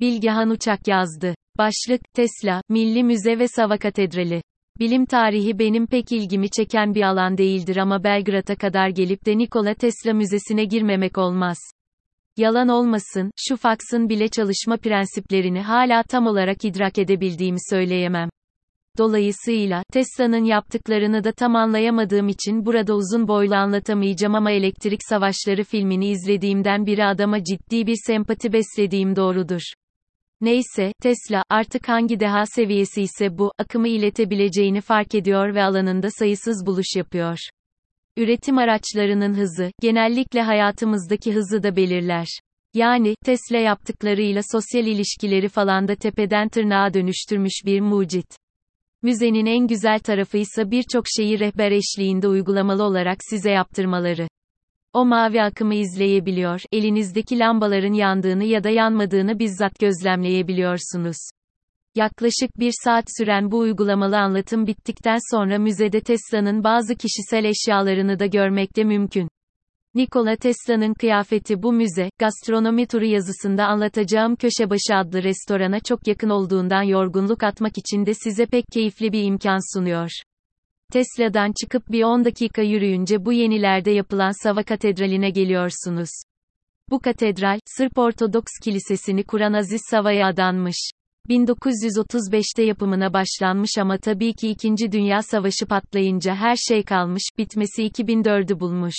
Bilgehan Uçak yazdı. Başlık, Tesla, Milli Müze ve Sava Katedrali. Bilim tarihi benim pek ilgimi çeken bir alan değildir ama Belgrad'a kadar gelip de Nikola Tesla Müzesi'ne girmemek olmaz. Yalan olmasın, şu faksın bile çalışma prensiplerini hala tam olarak idrak edebildiğimi söyleyemem. Dolayısıyla, Tesla'nın yaptıklarını da tam anlayamadığım için burada uzun boylu anlatamayacağım ama Elektrik Savaşları filmini izlediğimden beri adama ciddi bir sempati beslediğim doğrudur. Neyse, Tesla, artık hangi deha seviyesi ise bu, akımı iletebileceğini fark ediyor ve alanında sayısız buluş yapıyor. Üretim araçlarının hızı, genellikle hayatımızdaki hızı da belirler. Yani, Tesla yaptıklarıyla sosyal ilişkileri falan da tepeden tırnağa dönüştürmüş bir mucit. Müzenin en güzel tarafı ise birçok şeyi rehber eşliğinde uygulamalı olarak size yaptırmaları. O mavi akımı izleyebiliyor, elinizdeki lambaların yandığını ya da yanmadığını bizzat gözlemleyebiliyorsunuz. Yaklaşık bir saat süren bu uygulamalı anlatım bittikten sonra müzede Tesla'nın bazı kişisel eşyalarını da görmekte mümkün. Nikola Tesla'nın kıyafeti bu müze, gastronomi turu yazısında anlatacağım Köşebaşı adlı restorana çok yakın olduğundan yorgunluk atmak için de size pek keyifli bir imkan sunuyor. Tesla'dan çıkıp bir 10 dakika yürüyünce bu yenilerde yapılan Sava Katedrali'ne geliyorsunuz. Bu katedral, Sırp Ortodoks Kilisesi'ni kuran Aziz Sava'ya adanmış. 1935'te yapımına başlanmış ama tabii ki 2. Dünya Savaşı patlayınca her şey kalmış, bitmesi 2004'ü bulmuş.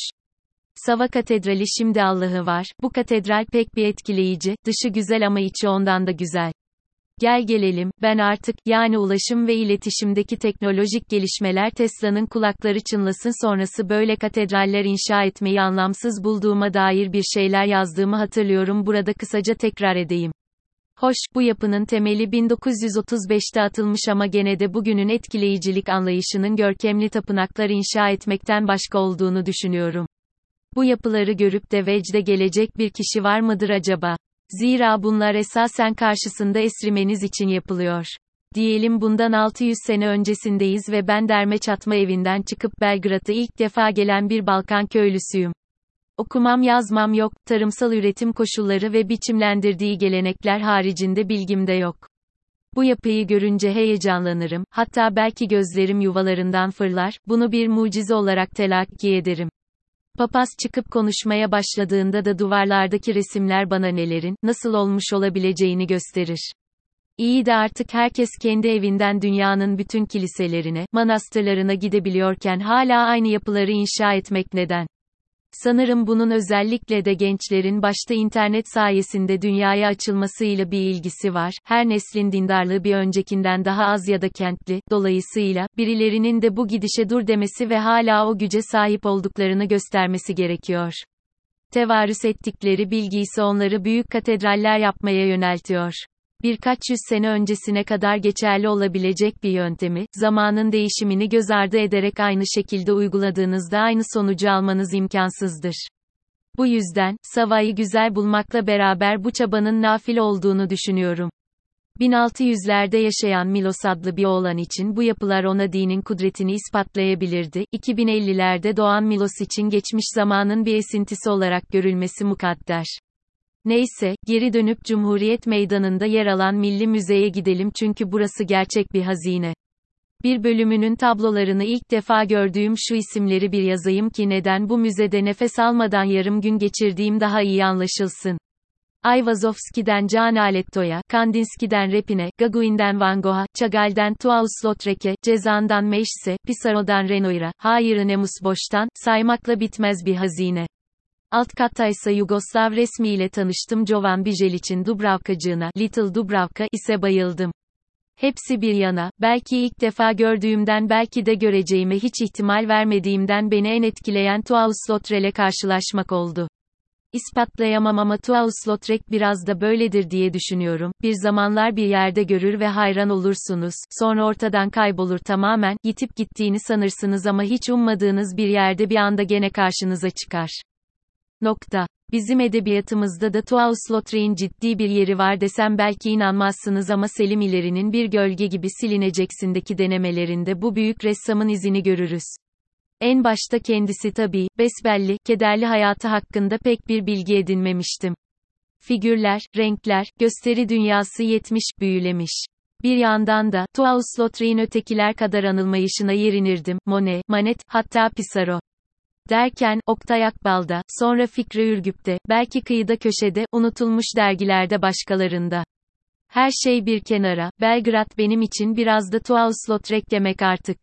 Sava Katedrali şimdi Allah'ı var, bu katedral pek bir etkileyici, dışı güzel ama içi ondan da güzel. Gel gelelim, ben artık, yani ulaşım ve iletişimdeki teknolojik gelişmeler Tesla'nın kulakları çınlasın sonrası böyle katedraller inşa etmeyi anlamsız bulduğuma dair bir şeyler yazdığımı hatırlıyorum burada kısaca tekrar edeyim. Hoş, bu yapının temeli 1935'te atılmış ama gene de bugünün etkileyicilik anlayışının görkemli tapınaklar inşa etmekten başka olduğunu düşünüyorum. Bu yapıları görüp de vecde gelecek bir kişi var mıdır acaba? Zira bunlar esasen karşısında esrimeniz için yapılıyor. Diyelim bundan 600 sene öncesindeyiz ve ben derme çatma evinden çıkıp Belgrad'a ilk defa gelen bir Balkan köylüsüyüm. Okumam yazmam yok, tarımsal üretim koşulları ve biçimlendirdiği gelenekler haricinde bilgim de yok. Bu yapıyı görünce heyecanlanırım, hatta belki gözlerim yuvalarından fırlar, bunu bir mucize olarak telakki ederim. Papaz çıkıp konuşmaya başladığında da duvarlardaki resimler bana nelerin, nasıl olmuş olabileceğini gösterir. İyi de artık herkes kendi evinden dünyanın bütün kiliselerine, manastırlarına gidebiliyorken hala aynı yapıları inşa etmek neden? Sanırım bunun özellikle de gençlerin başta internet sayesinde dünyaya açılmasıyla bir ilgisi var. Her neslin dindarlığı bir öncekinden daha az ya da kentli, dolayısıyla, birilerinin de bu gidişe dur demesi ve hala o güce sahip olduklarını göstermesi gerekiyor. Tevarüs ettikleri bilgi ise onları büyük katedraller yapmaya yöneltiyor birkaç yüz sene öncesine kadar geçerli olabilecek bir yöntemi, zamanın değişimini göz ardı ederek aynı şekilde uyguladığınızda aynı sonucu almanız imkansızdır. Bu yüzden, Sava'yı güzel bulmakla beraber bu çabanın nafil olduğunu düşünüyorum. 1600'lerde yaşayan Milos adlı bir oğlan için bu yapılar ona dinin kudretini ispatlayabilirdi. 2050'lerde doğan Milos için geçmiş zamanın bir esintisi olarak görülmesi mukadder. Neyse, geri dönüp Cumhuriyet Meydanı'nda yer alan Milli Müze'ye gidelim çünkü burası gerçek bir hazine. Bir bölümünün tablolarını ilk defa gördüğüm şu isimleri bir yazayım ki neden bu müzede nefes almadan yarım gün geçirdiğim daha iyi anlaşılsın. Ayvazovski'den Can Aletto'ya, Kandinski'den Repin'e, Gauguin'den Van Gogh'a, Chagall'den Toulouse-Lautrec'e, Cezan'dan Meşse, Pissarro'dan Renoir'a, Hayır Nemus Boş'tan, saymakla bitmez bir hazine. Alt kattaysa Yugoslav resmiyle tanıştım Jovan Bijelic'in Dubravkacığına, Little Dubravka ise bayıldım. Hepsi bir yana, belki ilk defa gördüğümden belki de göreceğime hiç ihtimal vermediğimden beni en etkileyen Toulouse-Lautrec'le karşılaşmak oldu. İspatlayamam ama Toulouse-Lautrec biraz da böyledir diye düşünüyorum. Bir zamanlar bir yerde görür ve hayran olursunuz, sonra ortadan kaybolur tamamen, yitip gittiğini sanırsınız ama hiç ummadığınız bir yerde bir anda gene karşınıza çıkar. Nokta. Bizim edebiyatımızda da Toulouse-Lautrec'in ciddi bir yeri var desem belki inanmazsınız ama Selim İleri'nin bir gölge gibi silineceksindeki denemelerinde bu büyük ressamın izini görürüz. En başta kendisi tabii, besbelli, kederli hayatı hakkında pek bir bilgi edinmemiştim. Figürler, renkler, gösteri dünyası yetmiş, büyülemiş. Bir yandan da, Toulouse-Lautrec'in ötekiler kadar anılmayışına yerinirdim, Monet, Manet, hatta Pissarro. Derken, Oktay Akbal'da, sonra Fikri Ürgüp'te, belki kıyıda köşede, unutulmuş dergilerde başkalarında. Her şey bir kenara, Belgrad benim için biraz da Toulouse-Lautrec demek artık.